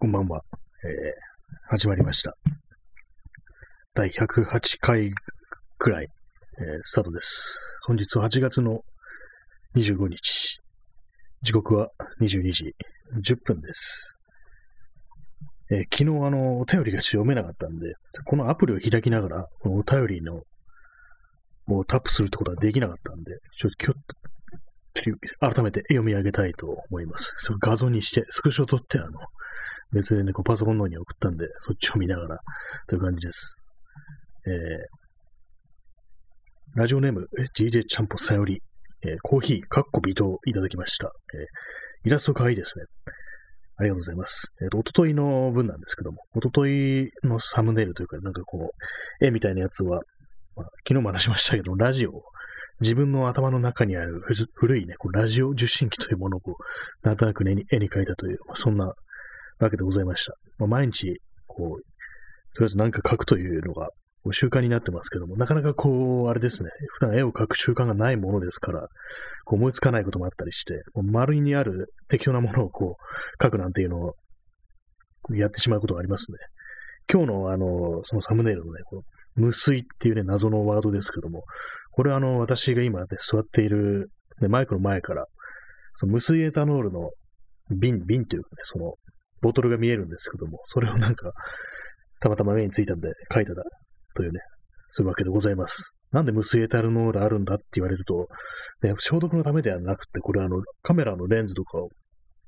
こんばんは。えー、始まりました。第108回くらい、えー、スタートです。本日は8月の25日。時刻は22時10分です。えー昨日あの、お便りが読めなかったんで、このアプリを開きながら、このお便りの、をタップするってことはできなかったんで、ちょっと今日、ちょっと改めて読み上げたいと思います。それ画像にして、スクショを撮って、あの、別でね、こうパソコンの方に送ったんで、そっちを見ながら、という感じです。えー、ラジオネーム、え DJ ちゃんぽさより、えーコーヒー、かっこ微糖いただきました。えーイラスト可愛いですね。ありがとうございます。えっ、と、おとといの分なんですけども、おとといのサムネイルというか、なんかこう、絵みたいなやつは、まあ、昨日も話しましたけど、ラジオ、自分の頭の中にある古いね、こうラジオ受信機というものをこう、なんとなく絵に絵に描いたという、まあ、そんなわけでございました。まあ、毎日、こう、とりあえず何か書くというのが、習慣になってますけども、なかなかこう、あれですね、普段絵を描く習慣がないものですから、こう思いつかないこともあったりして、もう周りにある適当なものをこう、書くなんていうのを、やってしまうことがありますね。今日のあの、そのサムネイルのね、こう無水っていうね、謎のワードですけども、これはあの、私が今、ね、座っている、ね、マイクの前から、その無水エタノールの瓶、瓶というかね、その、ボトルが見えるんですけども、それをなんか、たまたま目についたんで書いただ、というね、そういうわけでございます。なんで無水エタルノールあるんだって言われると、ね、消毒のためではなくて、これあの、カメラのレンズとかを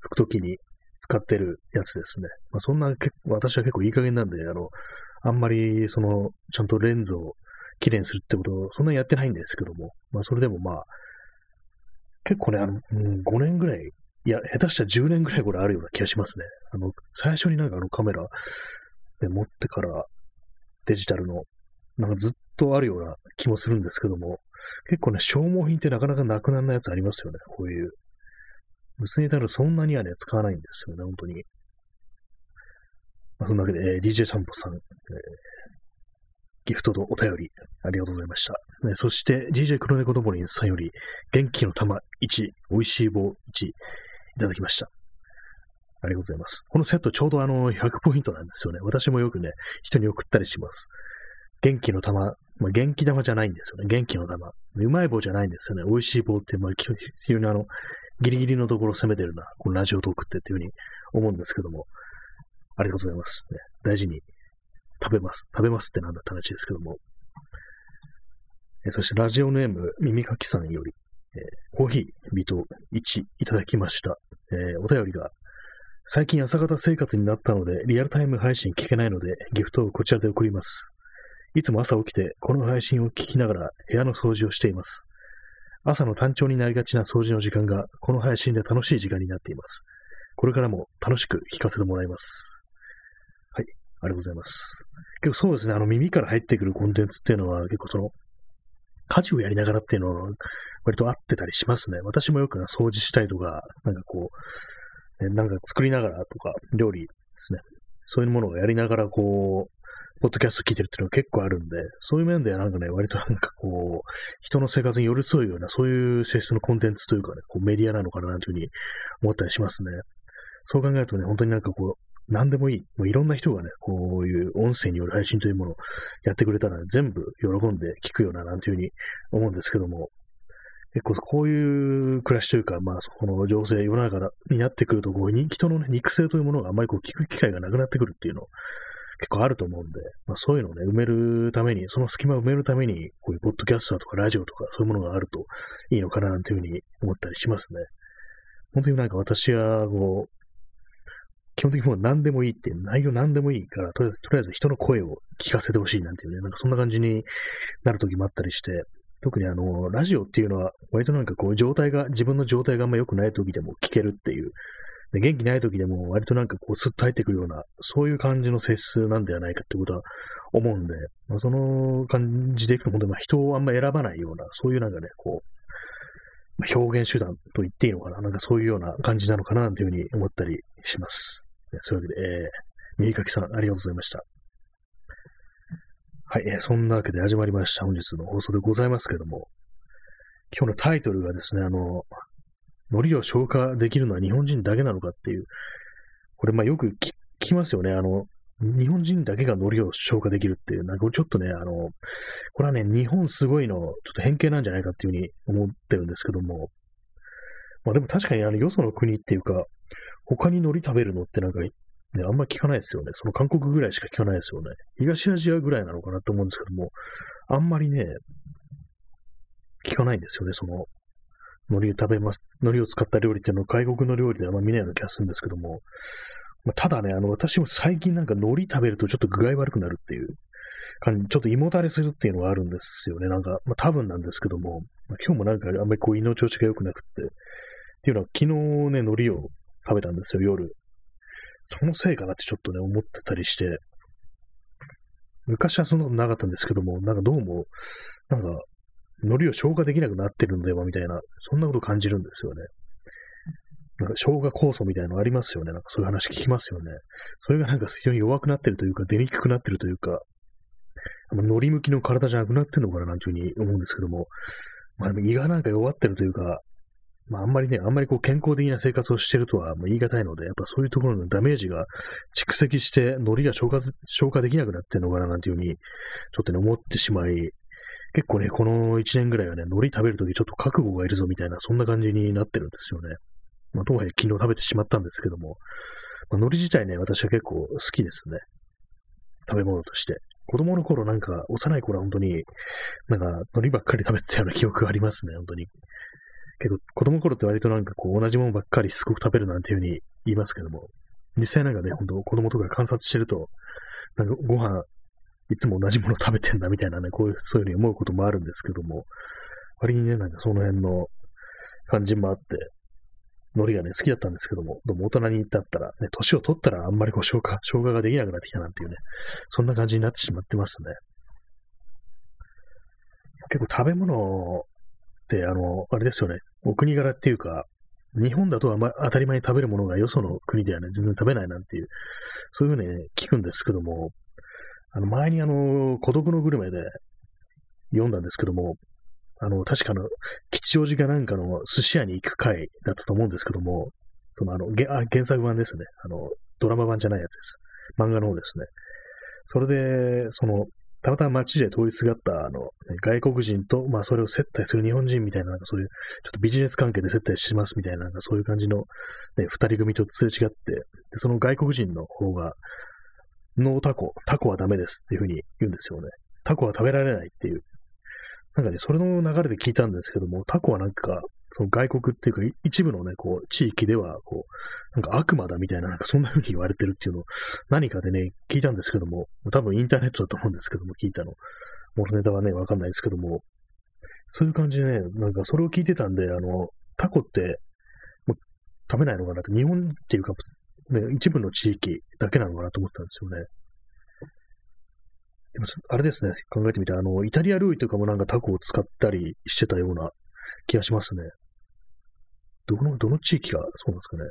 拭くときに使ってるやつですね。まあ、そんな、私は結構いい加減なんで、あの、あんまり、その、ちゃんとレンズをきれいにするってことをそんなにやってないんですけども、まあ、それでもまあ、結構ね、あの、うん、5年ぐらい、いや、下手したら10年ぐらいこれあるような気がしますね。あの、最初になんかあのカメラで持ってからデジタルの、なんかずっとあるような気もするんですけども、結構ね、消耗品ってなかなかなくならないやつありますよね。こういう。薄ネタルそんなにはね、使わないんですよね、本当に。まあ、そんなわけで、えー DJ 散歩さん、えーギフトとお便り、ありがとうございました。ね、そして、DJ 黒猫どもりんさんより、元気の玉1、美味しい棒1、いただきました。ありがとうございます。このセットちょうどあの、100ポイントなんですよね。私もよくね、人に送ったりします。元気の玉、まあ、元気玉じゃないんですよね。元気の玉。うまい棒じゃないんですよね。美味しい棒って、まあ、非常にあの、ギリギリのところを攻めてるな。このラジオトークってっていうふうに思うんですけども。ありがとうございます。ね、大事に食べます。食べますってなんだって話ですけども。えそしてラジオネーム、耳かきさんより、えーコーヒー、微糖1いただきました。えーお便りが、最近朝方生活になったので、リアルタイム配信聞けないので、ギフトをこちらで送ります。いつも朝起きて、この配信を聞きながら部屋の掃除をしています。朝の単調になりがちな掃除の時間が、この配信で楽しい時間になっています。これからも楽しく聞かせてもらいます。はい、ありがとうございます。結構そうですね、あの耳から入ってくるコンテンツっていうのは結構その、家事をやりながらっていうのは割と合ってたりしますね。私もよく掃除したりとか、なんかこう、ねなんか作りながらとか、料理ですね。そういうものをやりながらこう、ポッドキャスト聞いてるっていうのが結構あるんで、そういう面ではなんかね、割となんかこう、人の生活に寄り添うような、そういう性質のコンテンツというかね、こうメディアなのかなというふうに思ったりしますね。そう考えるとね、本当になんかこう、何でもいい。もういろんな人がね、こういう音声による配信というものをやってくれたら、ね、全部喜んで聞くような、なんていうふうに思うんですけども、結構こういう暮らしというか、まあそ、この情勢、世の中になってくると、こうに人の、ね、肉声というものがあまりこう聞く機会がなくなってくるっていうの結構あると思うんで、まあ、そういうのをね、埋めるために、その隙間を埋めるために、こういうポッドキャストとかラジオとかそういうものがあるといいのかななんていうふうに思ったりしますね。本当になんか私は、こう、基本的にもう何でもいいっていう、内容何でもいいから、とりあえず人の声を聞かせてほしいなんていうね、なんかそんな感じになる時もあったりして、特にあの、ラジオっていうのは、割となんかこう、状態が、自分の状態があんま良くない時でも聞けるっていう、で元気ない時でも割となんかこう、スッと入ってくるような、そういう感じの性質なんではないかってことは思うんで、まあ、その感じでいくと、本当にまあ人をあんま選ばないような、そういうなんかね、こう、表現手段と言っていいのかな、なんかそういうような感じなのかな、なんていうふうに思ったりします。そういうわけで、えー、右かきさん、ありがとうございました。はい、えーそんなわけで始まりました。本日の放送でございますけども、今日のタイトルがですね、あの、海苔を消化できるのは日本人だけなのかっていう、これ、まあよく聞きますよね。あの、日本人だけが海苔を消化できるっていう、なんかちょっとね、あの、これはね、日本すごいの、ちょっと偏見なんじゃないかっていうふうに思ってるんですけども、まあでも確かにあの、よその国っていうか、他に海苔食べるのってなんか、ね、あんま聞かないですよね。その韓国ぐらいしか聞かないですよね。東アジアぐらいなのかなと思うんですけども、あんまりね、聞かないんですよね。その、海苔を食べます、海苔を使った料理っていうのを外国の料理であんま見ないような気がするんですけども、まあ、ただね、あの、私も最近なんか海苔食べるとちょっと具合悪くなるっていう感じ、ちょっと胃もたれするっていうのがあるんですよね。なんか、まあ多分なんですけども、まあ、今日もなんかあんまりこう胃の調子が良くなくって、っていうのは昨日ね、海苔を食べたんですよ、夜。そのせいかなってちょっとね、思ってたりして、昔はそんなことなかったんですけども、なんかどうも、なんか、海苔を消化できなくなってるのではみたいな、そんなこと感じるんですよね。なんか生姜酵素みたいなのありますよね。なんかそういう話聞きますよね。それがなんか非常に弱くなってるというか、出にくくなってるというか、海苔向きの体じゃなくなってるのかななんていうふうに思うんですけども、まあ胃がなんか弱ってるというか、まああんまりね、あんまりこう健康的な生活をしてるとは言い難いので、やっぱそういうところのダメージが蓄積して海苔が消化消化できなくなってるのかななんていうふうに、ちょっとね、思ってしまい、結構ね、この1年ぐらいはね、海苔食べるときちょっと覚悟がいるぞみたいな、そんな感じになってるんですよね。まあ、とはいえ昨日食べてしまったんですけども、まあ、海苔自体ね、私は結構好きですね。食べ物として。子供の頃なんか、幼い頃は本当に、なんか、海苔ばっかり食べてたような記憶がありますね、本当に。けど、子供の頃って割となんかこう、同じものばっかりすごく食べるなんていうふうに言いますけども、実際なんかね、本当子供とか観察してると、なんかご飯、いつも同じもの食べてんだみたいなね、こういう、そういうふうに思うこともあるんですけども、割にね、なんかその辺の感じもあって、海苔がね、好きだったんですけども、どうも大人になったら、ね、年を取ったらあんまりこう消化、消化ができなくなってきたなんていうね、そんな感じになってしまってますね。結構食べ物って、あの、あれですよね、お国柄っていうか、日本だとは、ま、当たり前に食べるものがよその国ではね、全然食べないなんていう、そういうふうに、ね、聞くんですけども、あの、前にあの、孤独のグルメで読んだんですけども、あの、確かの、吉祥寺かなんかの寿司屋に行く回だったと思うんですけども、そのあの、あ原作版ですね。あの、ドラマ版じゃないやつです。漫画の方ですね。それで、その、たまたま街で通りすがった、あの、外国人と、まあ、それを接待する日本人みたいな、なんかそういう、ちょっとビジネス関係で接待しますみたいな、なんかそういう感じの、ね、二人組とすれ違って、でその外国人の方が、ノータコ、タコはダメですっていうふうに言うんですよね。タコは食べられないっていうなんかね、それの流れで聞いたんですけども、タコはなんか、その外国っていうか、一部のね、こう、地域では、こう、なんか悪魔だみたいな、なんかそんな風に言われてるっていうのを、何かでね、聞いたんですけども、多分インターネットだと思うんですけども、聞いたの。元ネタはね、わかんないですけども、そういう感じでね、なんかそれを聞いてたんで、あの、タコって、もう食べないのかなって、日本っていうか、ね、一部の地域だけなのかなと思ったんですよね。でも、あれですね、考えてみて、あの、イタリア料理とかもなんかタコを使ったりしてたような気がしますね。どの、どの地域がそうなんですかね。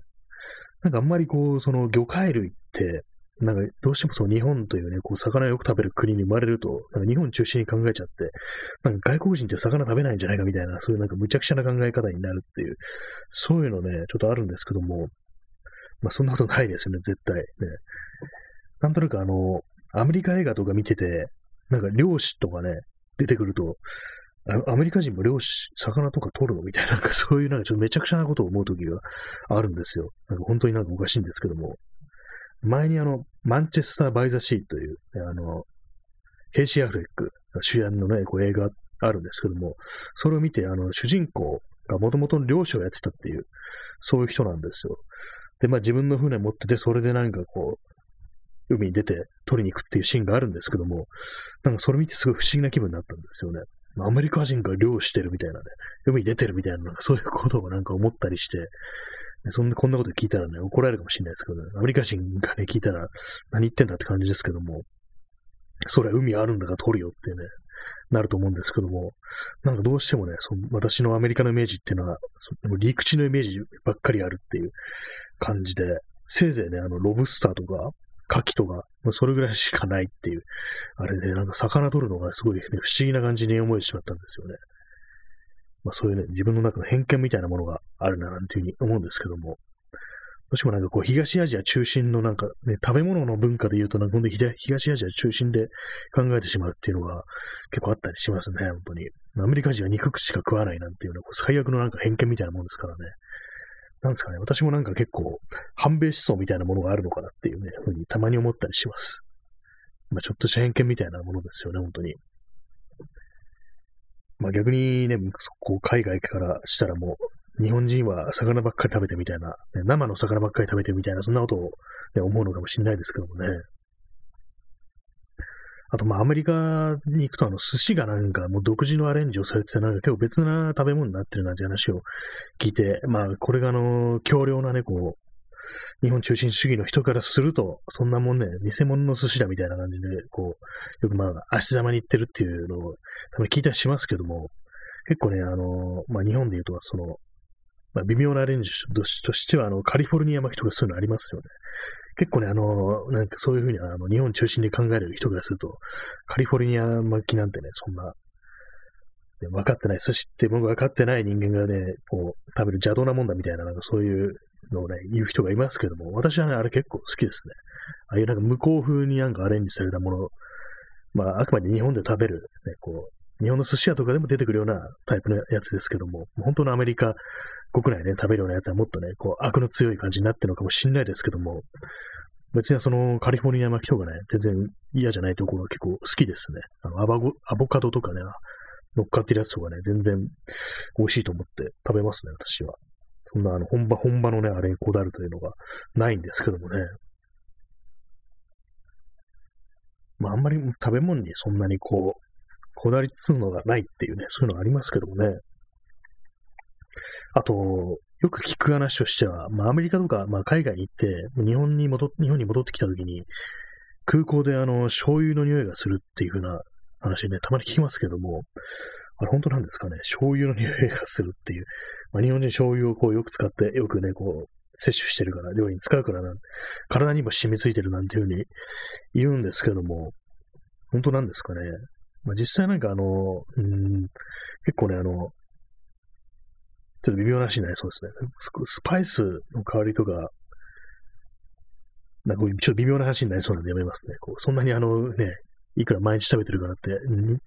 なんかあんまりこう、その魚介類って、なんかどうしてもその日本というね、こう魚をよく食べる国に生まれると、なんか日本中心に考えちゃって、なんか外国人って魚食べないんじゃないかみたいな、そういうなんか無茶苦茶な考え方になるっていう、そういうのね、ちょっとあるんですけども、まあそんなことないですよね、絶対ね。なんとなくあの、アメリカ映画とか見てて、なんか漁師とかね、出てくると、アメリカ人も漁師、魚とか取るのみたいな、なんか そういうなんかちょっとめちゃくちゃなことを思うときがあるんですよ。なんか本当になんかおかしいんですけども。前にあの、マンチェスター・バイ・ザ・シーという、あの、ケイシー・アフレック主演のね、こう映画あるんですけども、それを見て、あの、主人公がもともと漁師をやってたっていう、そういう人なんですよ。で、まあ自分の船持ってて、それでなんかこう、海に出て取りに行くっていうシーンがあるんですけども、なんかそれ見てすごい不思議な気分になったんですよね。アメリカ人が漁してるみたいなね、海に出てるみたいな、なんかそういうことをなんか思ったりして、そんな、こんなこと聞いたらね、怒られるかもしれないですけどね、アメリカ人がね、聞いたら何言ってんだって感じですけども、それは海あるんだから取るよってね、なると思うんですけども、なんかどうしてもね、その私のアメリカのイメージっていうのは、陸地のイメージばっかりあるっていう感じで、せいぜいね、あの、ロブスターとか、牡蠣とか、もうそれぐらいしかないっていう、あれで、なんか魚取るのがすごい、ね、不思議な感じに思えてしまったんですよね。まあそういうね、自分の中の偏見みたいなものがあるななんていうふうに思うんですけども、もしもなんかこう、東アジア中心のなんかね、食べ物の文化で言うと、なんか本当に東アジア中心で考えてしまうっていうのが結構あったりしますね、本当に。アメリカ人は肉しか食わないなんていうのは、最悪のなんか偏見みたいなもんですからね。なんですかね、私もなんか結構、反米思想みたいなものがあるのかなっていうね、ふうにたまに思ったりします。まあちょっとした偏見みたいなものですよね、本当に。まあ逆にね、こう海外からしたらもう、日本人は魚ばっかり食べてみたいな、生の魚ばっかり食べてみたいな、そんなことを、ね、思うのかもしれないですけどもね。あと、まあ、アメリカに行くと、あの、寿司がなんか、もう独自のアレンジをされてて、なんか結構別な食べ物になってるなんて話を聞いて、まあ、これがあの、強量なね、こう、日本中心主義の人からすると、そんなもんね、偽物の寿司だみたいな感じで、こう、よくまあ、足玉に行ってるっていうのを、たまに聞いたりしますけども、結構ね、あの、まあ、日本で言うと、その、まあ、微妙なアレンジとしては、あの、カリフォルニア巻きとかそういうのありますよね。結構ね、あの、なんかそういうふうに、あの、日本中心に考える人からすると、カリフォルニア巻きなんてね、そんな、ね、分かってない、寿司って僕分かってない人間がね、こう、食べる邪道なもんだみたいな、なんかそういうのをね、言う人がいますけども、私はね、あれ結構好きですね。ああいうなんか向こう風になんかアレンジされたもの、まあ、あくまで日本で食べる、ね、こう、日本の寿司屋とかでも出てくるようなタイプのやつですけども、本当のアメリカ国内で、ね、食べるようなやつはもっとね、こう、悪の強い感じになってるのかもしれないですけども、別にそのカリフォルニア巻きとかね、全然嫌じゃないところが結構好きですね。あのアバゴアボカドとかね、乗っかってるやつとかね、全然美味しいと思って食べますね、私は。そんなあの本場、本場のね、あれにこだわるというのがないんですけどもね。まあ、あんまり食べ物にそんなにこう、こだわりつうのがないっていうね、そういうのありますけどもね。あと、よく聞く話としては、まあ、アメリカとか、まあ、海外に行って、日本に戻日本に戻ってきたときに、空港であの、醤油の匂いがするっていう風な話ね、たまに聞きますけども、あれ本当なんですかね、醤油の匂いがするっていう。まあ、日本人醤油をこうよく使って、よくね、こう、摂取してるから、料理に使うからな、体にも染みついてるなんていう風に言うんですけども、本当なんですかね？まあ、実際なんかあの、うん、結構ね、あの、ちょっと微妙な話になりそうですね。スパイスの香りとか、なんかちょっと微妙な話になりそうなんでやめますね。こうそんなにあのね、いくら毎日食べてるからって、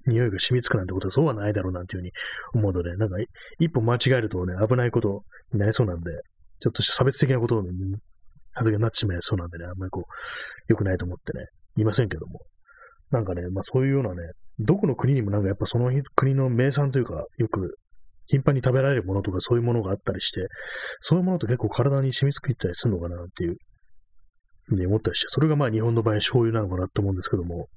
匂いが染みつくなんてことはそうはないだろうなんていうふうに思うので、なんか一歩間違えるとね、危ないことになりそうなんで、ちょっと差別的なことを、ね、発言になってしまいそうなんでね、あんまりこう、良くないと思ってね、言いませんけども。なんかね、まあそういうようなね、どこの国にもなんかやっぱその国の名産というか、よく頻繁に食べられるものとかそういうものがあったりして、そういうものって結構体に染みつくったりするのかなっていうふうに思ったりして、それがまあ日本の場合醤油なのかなと思うんですけども、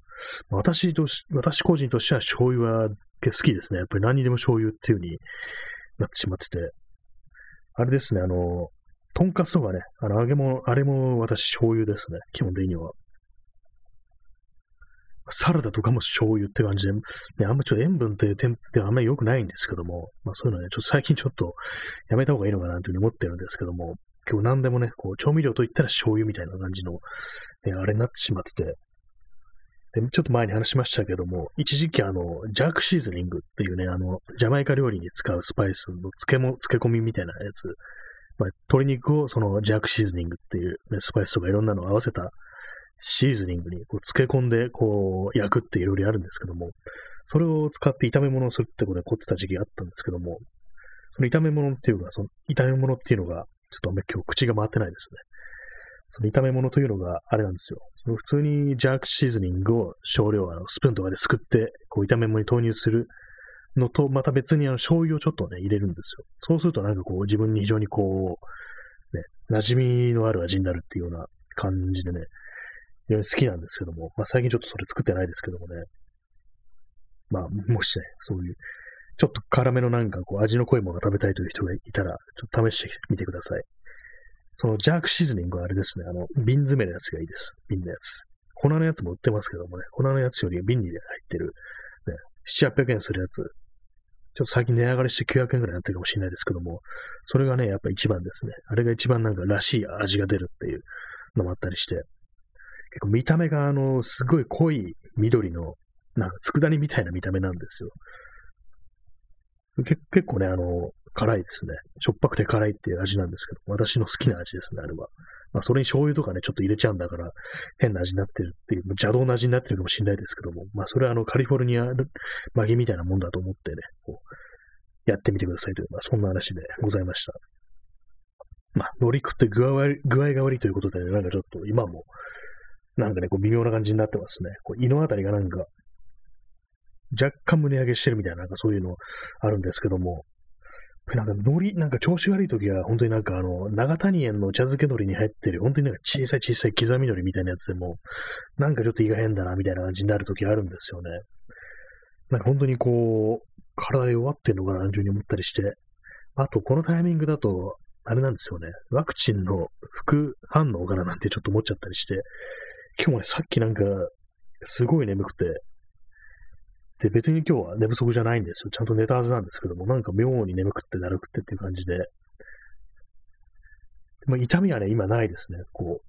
私とし、私個人としては醤油は好きですね。やっぱり何にでも醤油っていう風になってしまってて。あれですね、あの、とんかつとかね、あの揚げ物、あれも私醤油ですね。基本的には。サラダとかも醤油って感じで、ね、あんまちょっと塩分っていう点ってあんまり良くないんですけども、まあそういうのはね、ちょっと最近ちょっとやめた方がいいのかなというふうに思ってるんですけども、今日何でもね、こう調味料といったら醤油みたいな感じの、ね、あれになってしまってて、で、ちょっと前に話しましたけども、一時期あの、ジャークシーズニングっていうね、あの、ジャマイカ料理に使うスパイスの漬けも、漬け込みみたいなやつ、まあ、鶏肉をそのジャークシーズニングっていう、ね、スパイスとかいろんなのを合わせたシーズニングにこう漬け込んでこう焼くっていろいろあるんですけども、それを使って炒め物をするってことで凝ってた時期があったんですけども、その炒め物っていうか、その炒め物っていうのが、ちょっとあんまり今日口が回ってないですね。その炒め物というのがあれなんですよ。その普通にジャークシーズニングを少量あのスプーンとかですくって、こう炒め物に投入するのと、また別にあの醤油をちょっとね、入れるんですよ。そうするとなんかこう自分に非常にこう、ね、馴染みのある味になるっていうような感じでね、好きなんですけども、まあ最近ちょっとそれ作ってないですけどもね。まあ、もしね、そういう、ちょっと辛めのなんかこう味の濃いものが食べたいという人がいたら、ちょっと試してみてください。そのジャークシーズニングはあれですね、あの、瓶詰めのやつがいいです。瓶のやつ。粉のやつも売ってますけどもね、粉のやつより瓶に入ってる、ね、7、800円するやつ。ちょっと最近値上がりして900円ぐらいになってるかもしれないですけども、それがね、やっぱ一番ですね。あれが一番なんからしい味が出るっていうのもあったりして、結構見た目があの、すごい濃い緑の、なんか佃煮みたいな見た目なんですよ。結構ね、あの、辛いですね。しょっぱくて辛いっていう味なんですけど、私の好きな味ですね、あれは。まあ、それに醤油とかね、ちょっと入れちゃうんだから、変な味になってるっていう、邪道な味になってるかもしれないですけども、まあ、それはあの、カリフォルニアマギみたいなもんだと思ってね、こう、やってみてくださいという、まあ、そんな話でございました。まあ、海苔食って具合具合が悪いということで、ね、なんかちょっと今も、なんかね、こう微妙な感じになってますね。こう胃のあたりがなんか、若干胸上げしてるみたいな、なんかそういうのあるんですけども、なんか海苔、なんか調子悪い時は、本当になんかあの、長谷園の茶漬け海苔に入ってる、本当になんか小さい小さい刻み海苔みたいなやつでも、なんかちょっと胃が変だな、みたいな感じになる時あるんですよね。なんか本当にこう、体弱ってんのかな、というふうに思ったりして、あと、このタイミングだと、あれなんですよね。ワクチンの副反応かななんてちょっと思っちゃったりして、今日もね、さっきなんか、すごい眠くて、で、別に今日は寝不足じゃないんですよ。ちゃんと寝たはずなんですけども、なんか妙に眠くってだるくってっていう感じで、まあ、痛みはね、今ないですね。こう、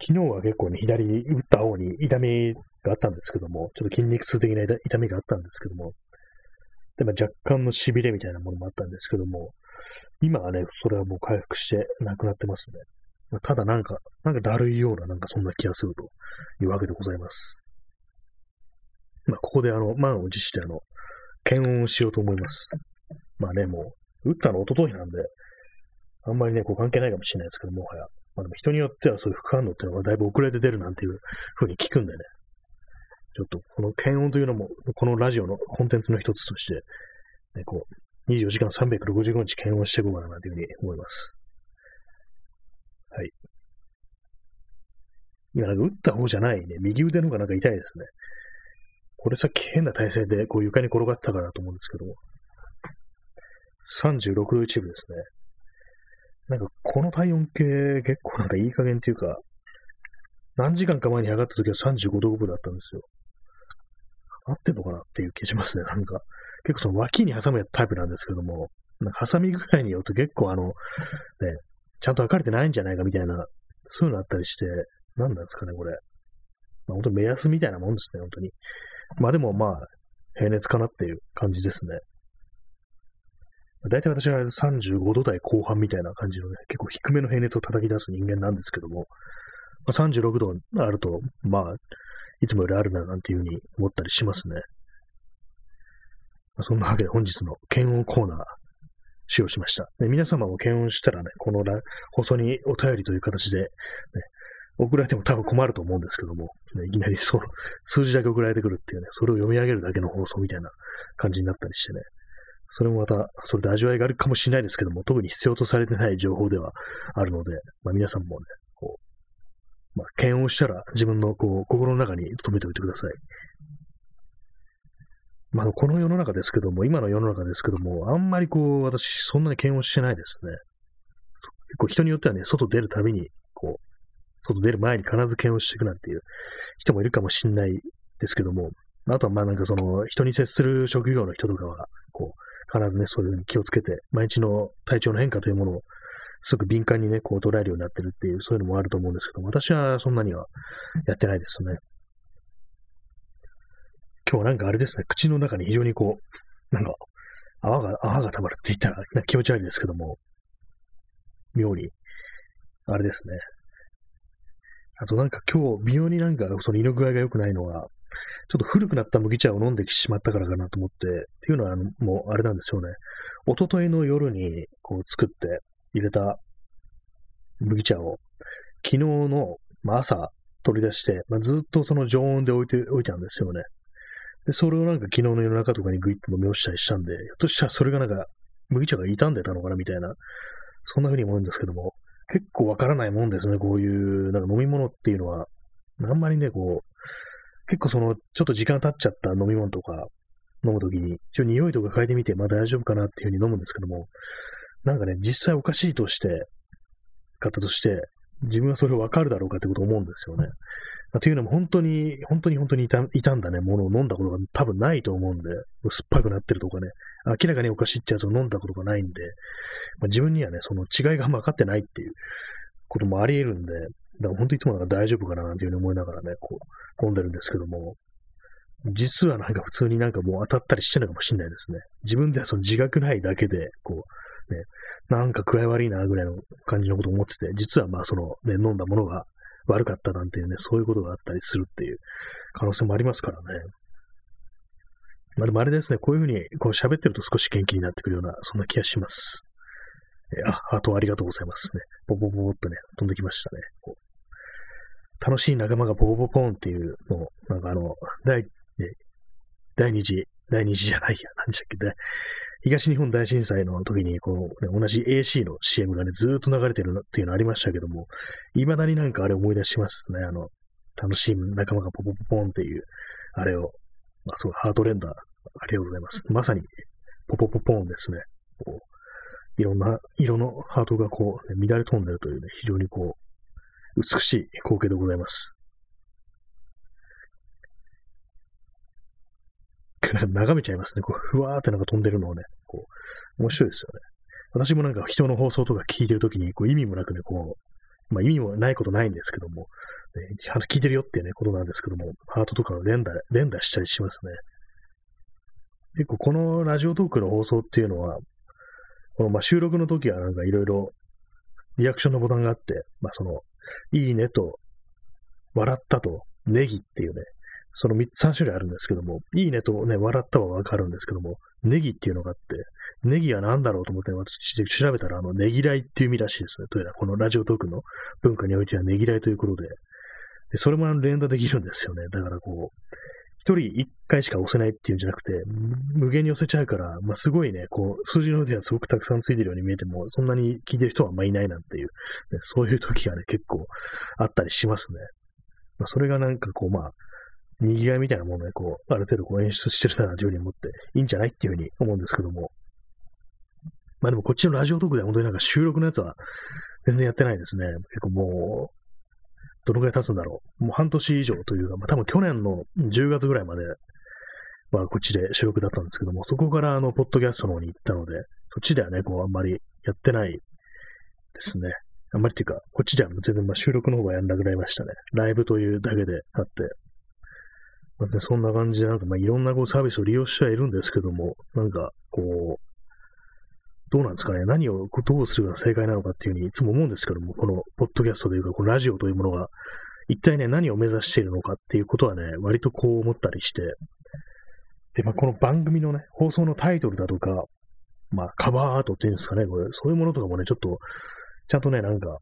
昨日は結構ね、左打った方に痛みがあったんですけども、ちょっと筋肉痛的な痛みがあったんですけども、で、まあ、若干の痺れみたいなものもあったんですけども、今はね、それはもう回復してなくなってますね。ただなんか、なんかだるいような、なんかそんな気がするというわけでございます。まあ、ここであの、満を持してあの、検温をしようと思います。まあね、もう、打ったの一昨日なんで、あんまりね、こう関係ないかもしれないですけど、もはや。まあでも人によってはそういう副反応っていうのがだいぶ遅れて出るなんていう風に聞くんでね。ちょっとこの検温というのも、このラジオのコンテンツの一つとして、ね、こう、24時間365日検温していこうかなというふうに思います。はい。今なんか打った方じゃないね。右腕の方がなんか痛いですね。これさっき変な体勢でこう床に転がったからと思うんですけども、36度1分ですね。なんかこの体温計結構なんかいい加減っていうか、何時間か前に上がった時は35度5分だったんですよ。合ってんのかなっていう気がしますね。なんか、結構その脇に挟むタイプなんですけども、なんかハサミぐらいによって結構あの、ね、ちゃんと測れてないんじゃないかみたいな、そういうのあったりして、何なんですかね、これ。まあ、本当目安みたいなもんですね、本当に。まあでもまあ、平熱かなっていう感じですね。大体私は35度台後半みたいな感じのね、結構低めの平熱を叩き出す人間なんですけども、まあ、36度あると、まあ、いつもよりあるななんていうふうに思ったりしますね。まあ、そんなわけで本日の検温コーナー、使用しました。で皆様も検温したらね、この放送にお便りという形で、ね、送られても多分困ると思うんですけども、ね、いきなりその数字だけ送られてくるっていうね、それを読み上げるだけの放送みたいな感じになったりしてね、それもまた、それで味わいがあるかもしれないですけども、特に必要とされてない情報ではあるので、まあ、皆さんもね、こう、まあ、検温したら自分のこう心の中に留めておいてください。まあ、この世の中ですけども、今の世の中ですけども、あんまりこう、私、そんなに検温してないですね。結構人によってはね、外出るたびに、こう、外出る前に必ず検温していくなんていう人もいるかもしれないですけども、あとはまあなんかその人に接する職業の人とかは、こう、必ずね、そういうふうに気をつけて、毎日の体調の変化というものをすぐ敏感にね、こう捉えるようになってるっていう、そういうのもあると思うんですけど、私はそんなにはやってないですね。今日なんかあれですね、口の中に非常にこう、なんか、泡が、泡が溜まるって言ったら気持ち悪いですけども、妙に、あれですね、あとなんか今日、微妙になんかその胃の具合が良くないのは、ちょっと古くなった麦茶を飲んでしまったからかなと思って、っていうのは、あの、もうあれなんですよね。一昨日の夜にこう作って入れた麦茶を、昨日の、まあ、朝取り出して、まあ、ずっとその常温で置いておいたんですよね。で、それをなんか昨日の夜中とかにグイッと飲み落ちたりしたんで、ひょっとしたらそれがなんか麦茶が傷んでたのかなみたいな、そんな風に思うんですけども、結構わからないもんですね、こういう、なんか飲み物っていうのは。あんまりね、こう、結構その、ちょっと時間経っちゃった飲み物とか飲むときに、一応匂いとか嗅いでみて、まあ大丈夫かなっていうふうに飲むんですけども、なんかね、実際おかしいとして、方として、自分はそれをわかるだろうかってことを思うんですよね。まあ、というのも本当に、本当に本当に傷んだね、ものを飲んだことが多分ないと思うんで、酸っぱくなってるとかね、明らかにおかしいってやつを飲んだことがないんで、まあ、自分にはね、その違いが分かってないっていうこともあり得るんで、だから本当いつもなんか大丈夫かななんていうふうに思いながらね、こう、飲んでるんですけども、実はなんか普通になんかもう当たったりしてるのかもしれないですね。自分ではその自覚ないだけで、こう、ねなんか具合悪いな、ぐらいの感じのことを思ってて、実はまあそのね、飲んだものが悪かったなんていうね、そういうことがあったりするっていう可能性もありますからね。まあでもあれですね、こういうふうにこう喋ってると少し元気になってくるような、そんな気がします。えー、あ、ハートありがとうございますね。ポポポポっとね、飛んできましたね。楽しい仲間がポポポポンっていうのを、なんかあの、第、第二次、第二次じゃないや、何でしたっけね。東日本大震災の時に、この、ね、同じ AC の CM がね、ずっと流れてるっていうのありましたけども、未だになんかあれ思い出しますね。あの、楽しい仲間がポポポポンっていう、あれを、まあ、そう、ハートレンダー、ありがとうございます。まさに、ポポポポンですね。こういろんな色のハートがこう、ね、乱れ飛んでるというね、非常にこう、美しい光景でございます。なんか 眺めちゃいますね。こう、ふわーってなんか飛んでるのをね、こう、面白いですよね。私もなんか人の放送とか聞いてるときに、こう、意味もなくね、こう、まあ意味もないことないんですけども、ね、聞いてるよっていうね、ことなんですけども、ハートとかを連打、連打したりしますね。結構このラジオトークの放送っていうのは、このまあ収録の時はなんかいろいろリアクションのボタンがあって、まあその、いいねと、笑ったと、ネギっていうね、その3、種類あるんですけども、いいねとね、笑ったはわかるんですけども、ネギっていうのがあって、ネギは何だろうと思って私調べたら、あの、ネギライっていう意味らしいですね。というのは、このラジオトークの文化においてはネギライということで、でそれも連打できるんですよね。だからこう、一人一回しか押せないっていうんじゃなくて、無限に押せちゃうから、まあ、すごいね、こう、数字の上ではすごくたくさんついてるように見えても、そんなに聞いてる人はあんまいないなんていう、ね、そういう時がね、結構あったりしますね。まあ、それがなんかこう、まあ、賑わいみたいなものをね、こう、ある程度こう演出してるなというふうに思っていいんじゃないっていうふうに思うんですけども。まあでもこっちのラジオトークでは本当になんか収録のやつは全然やってないですね。結構もう、どのくらい経つんだろう。もう半年以上というか、まあ多分去年の10月ぐらいまで、まあこっちで収録だったんですけども、そこからあの、ポッドキャストの方に行ったので、そっちではね、こうあんまりやってないですね。あんまりっていうか、こっちでは全然まあ収録の方がやんなくなりましたね。ライブというだけであって、まあね、そんな感じで、なんかまあいろんなこうサービスを利用してはいるんですけども、なんかこう、どうなんですかね、何をどうするが正解なのかっていうふうにいつも思うんですけども、このポッドキャストというか、このラジオというものが、一体ね、何を目指しているのかっていうことはね、割とこう思ったりして、で、まあ、この番組のね、放送のタイトルだとか、まあ、カバーアートっていうんですかね、これ、そういうものとかもね、ちょっと、ちゃんとね、なんか、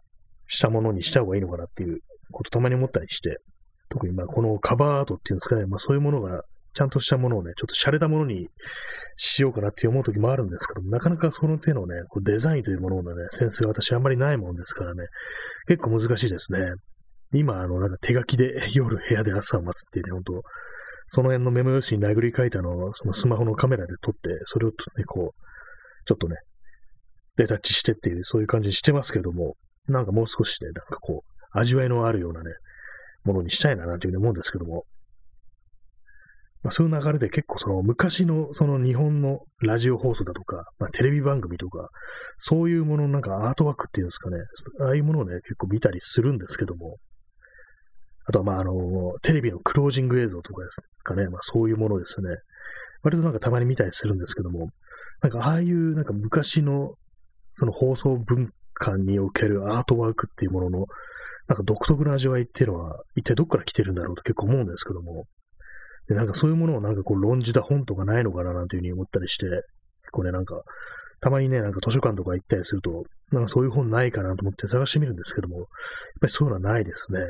したものにした方がいいのかなっていうことたまに思ったりして、特にまあこのカバーアートっていうんですかね、まあそういうものがちゃんとしたものをね、ちょっと洒落たものにしようかなって思う時もあるんですけど、なかなかその手のね、こうデザインというもののね、センスが私あんまりないもんですからね、結構難しいですね。今、あの、なんか手書きで夜部屋で朝を待つっていうね、ほんと、その辺のメモ用紙に殴り書いたのを、そのスマホのカメラで撮って、それをね、こう、ちょっとね、レタッチしてっていう、そういう感じにしてますけども、なんかもう少しね、なんかこう、味わいのあるようなね、ものにしたいな、なんていうふうに思うんですけども、まあ、そういう流れで結構その昔のその日本のラジオ放送だとか、まあ、テレビ番組とか、そういうもののなんかアートワークっていうんですかね、ああいうものをね、結構見たりするんですけども、あとはまああの、テレビのクロージング映像とかですかね、まあそういうものですね。割となんかたまに見たりするんですけども、なんかああいうなんか昔のその放送文化におけるアートワークっていうものの、なんか独特な味わいっていうのは、一体どっから来てるんだろうと結構思うんですけども、で、なんかそういうものをなんかこう論じた本とかないのかななんていうふうに思ったりして、結構ね、なんか、たまにね、なんか図書館とか行ったりすると、なんかそういう本ないかなと思って探してみるんですけども、やっぱりそういうのはないですね。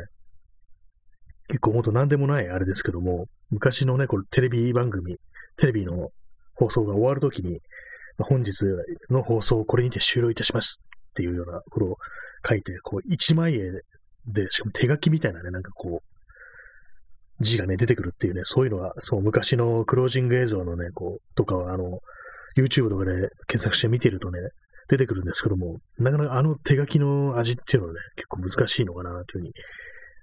結構ほんと何でもないあれですけども、昔のね、これテレビ番組、テレビの放送が終わるときに、本日の放送をこれにて終了いたしますっていうようなことを書いて、こう、一枚絵で、しかも手書きみたいなね、なんかこう、字がね、出てくるっていうね、そういうのは、そう、昔のクロージング映像のね、こう、とかは、あの、YouTube とかで検索して見てるとね、出てくるんですけども、なかなかあの手書きの味っていうのはね、結構難しいのかな、というふうに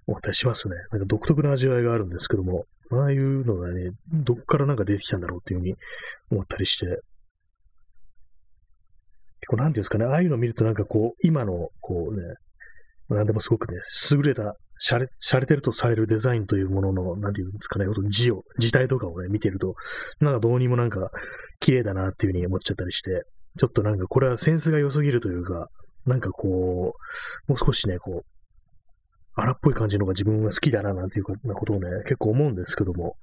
思ったりしますね。なんか独特な味わいがあるんですけども、ああいうのがね、どっからなんか出てきたんだろうっていうふうに思ったりして、結構なんていうんですかね、ああいうのを見るとなんかこう、今の、こうね、なんでもすごくね、優れたしゃれ、しゃれてるとされるデザインというものの、なんていうんですかね、字を、字体とかをね、見てると、なんかどうにもなんか、綺麗だなっていうふうに思っちゃったりして、ちょっとなんかこれはセンスが良すぎるというか、なんかこう、もう少しね、こう、荒っぽい感じのが自分が好きだな、なんていうことをね、結構思うんですけども、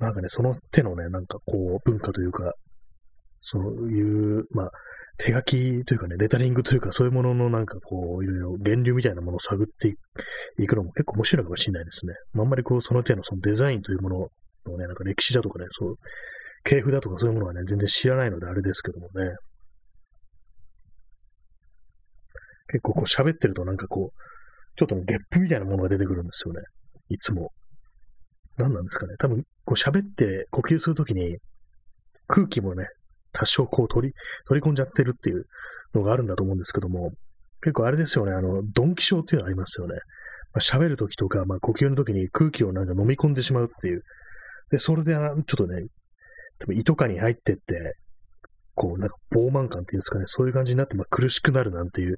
なんかね、その手のね、なんかこう、文化というか、そういう、まあ、手書きというかね、レタリングというか、そういうもののなんかこう、いろいろ源流みたいなものを探っていくのも結構面白いかもしれないですね。あんまりこう、その手のそのデザインというもののね、なんか歴史だとかね、そう、系譜だとかそういうものはね、全然知らないのであれですけどもね。結構こう喋ってるとなんかこう、ちょっとゲップみたいなものが出てくるんですよね。いつも。何なんですかね。多分、こう喋って呼吸するときに空気もね、多少こう取り、取り込んじゃってるっていうのがあるんだと思うんですけども、結構あれですよね、あの、ドンキ症っていうのありますよね。まあ、喋るときとか、まあ、呼吸のときに空気をなんか飲み込んでしまうっていう。で、それで、ちょっとね、多分胃とかに入ってって、こう、なんか、膨慢感っていうんですかね、そういう感じになって、まあ、苦しくなるなんていう、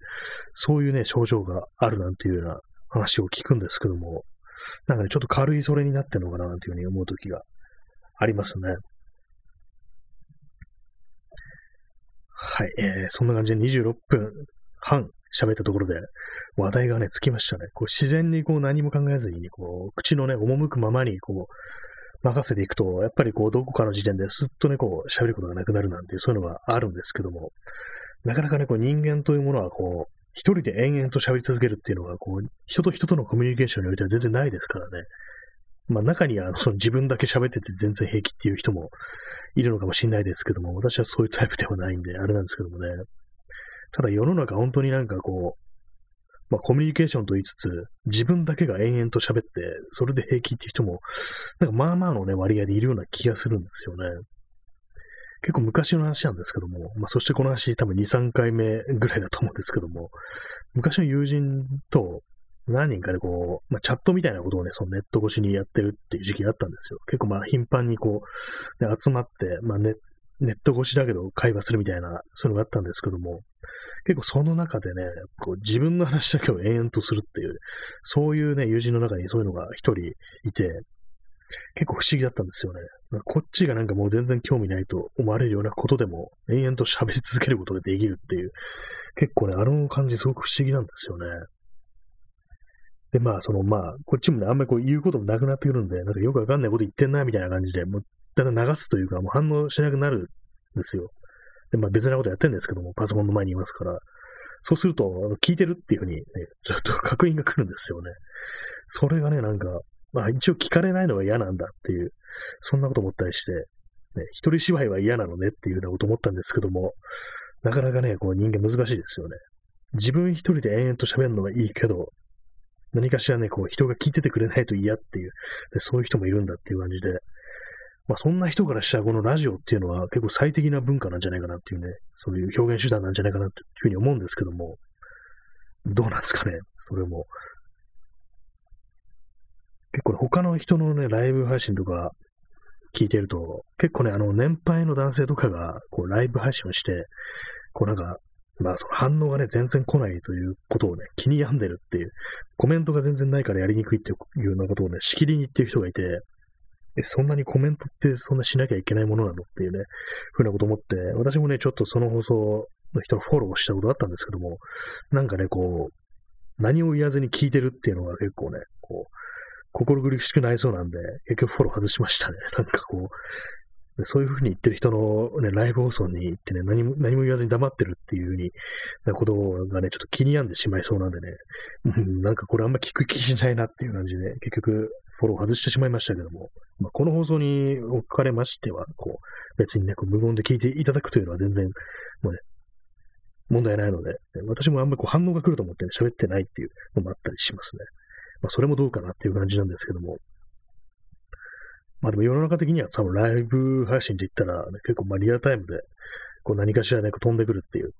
そういうね、症状があるなんていうような話を聞くんですけども、なんかね、ちょっと軽いそれになってるのかななんていうふうに思うときがありますね。はい、えー、そんな感じで26分半喋ったところで、話題がね、つきましたね。こう自然にこう何も考えずに、こう、口のね、赴くままに、こう、任せていくと、やっぱりこう、どこかの時点ですっとね、こう、喋ることがなくなるなんていう、そういうのがあるんですけども、なかなかね、こう、人間というものは、こう、一人で延々と喋り続けるっていうのが、こう、人と人とのコミュニケーションにおいては全然ないですからね。まあ、中には、その自分だけ喋ってて全然平気っていう人もいるのかもしれないですけども、私はそういうタイプではないんで、あれなんですけどもね。ただ世の中本当になんかこう、まあ、コミュニケーションと言いつつ、自分だけが延々と喋って、それで平気っていう人も、なんかまあまあのね、割合でいるような気がするんですよね。結構昔の話なんですけども、まあ、そしてこの話多分2、3回目ぐらいだと思うんですけども、昔の友人と何人かでこう、まあ、チャットみたいなことをね、そのネット越しにやってるっていう時期があったんですよ。結構まあ頻繁にこう、ね、集まって、まあネネット越しだけど会話するみたいな、そういうのがあったんですけども、結構その中でね、こう自分の話だけを延々とするっていう、そういうね、友人の中にそういうのが一人いて、結構不思議だったんですよね。こっちがなんかもう全然興味ないと思われるようなことでも、延々と喋り続けることができるっていう、結構ね、あの感じすごく不思議なんですよね。で、まあ、その、まあ、こっちもね、あんまりこう言うこともなくなってくるんで、なんかよくわかんないこと言ってんな、みたいな感じで、もう、だんだん流すというか、もう反応しなくなるんですよ。で、まあ別なことやってんですけども、パソコンの前にいますから、そうすると、あの聞いてるっていうふうにね、ちょっと確認が来るんですよね。それがね、なんか、まあ一応聞かれないのが嫌なんだっていう、そんなこと思ったりして、ね、一人芝居は嫌なのねっていうようなこと思ったんですけども、なかなかね、こう人間難しいですよね。自分一人で延々と喋るのがいいけど、何かしらね、こう人が聞いててくれないと嫌っていう、でそういう人もいるんだっていう感じで、まあそんな人からしたらこのラジオっていうのは結構最適な文化なんじゃないかなっていうね、そういう表現手段なんじゃないかなっていうふうに思うんですけども、どうなんですかね、それも。結構ね、他の人のね、ライブ配信とか聞いてると、結構ね、あの、年配の男性とかが、こう、ライブ配信をして、こうなんか、まあその反応がね、全然来ないということをね、気に病んでるっていう、コメントが全然ないからやりにくいっていうようなことをね、しきりに言ってる人がいて、え、そんなにコメントってそんなしなきゃいけないものなのっていうね、ふうなこと思って、私もね、ちょっとその放送の人のフォローしたことあったんですけども、なんかね、こう、何を言わずに聞いてるっていうのが結構ね、こう、心苦しくなりそうなんで、結局フォロー外しましたね。なんかこう、そういうふうに言ってる人のね、ライブ放送に行ってね、何も、何も言わずに黙ってるっていうふうに、なことがね、ちょっと気に病んでしまいそうなんでね、うん、なんかこれあんま聞く気しないなっていう感じで、結局、フォロー外してしまいましたけども、まあ、この放送におかれましては、こう、別にね、無言で聞いていただくというのは全然、もうね、問題ないので、私もあんまりこう反応が来ると思ってね、喋ってないっていうのもあったりしますね。まあ、それもどうかなっていう感じなんですけども、まあでも世の中的には多分ライブ配信で言ったら、ね、結構まあリアルタイムでこう何かしらね、飛んでくるっていう、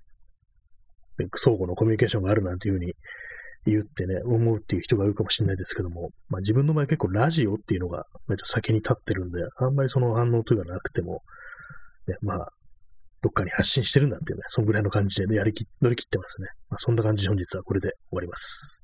相互のコミュニケーションがあるなんていうふうに言ってね、思うっていう人がいるかもしれないですけども、まあ自分の場合結構ラジオっていうのが、先に立ってるんで、あんまりその反応というかなくても、ね、まあ、どっかに発信してるんだっていうね、そんぐらいの感じで、ね、やりき、乗り切ってますね。まあそんな感じで本日はこれで終わります。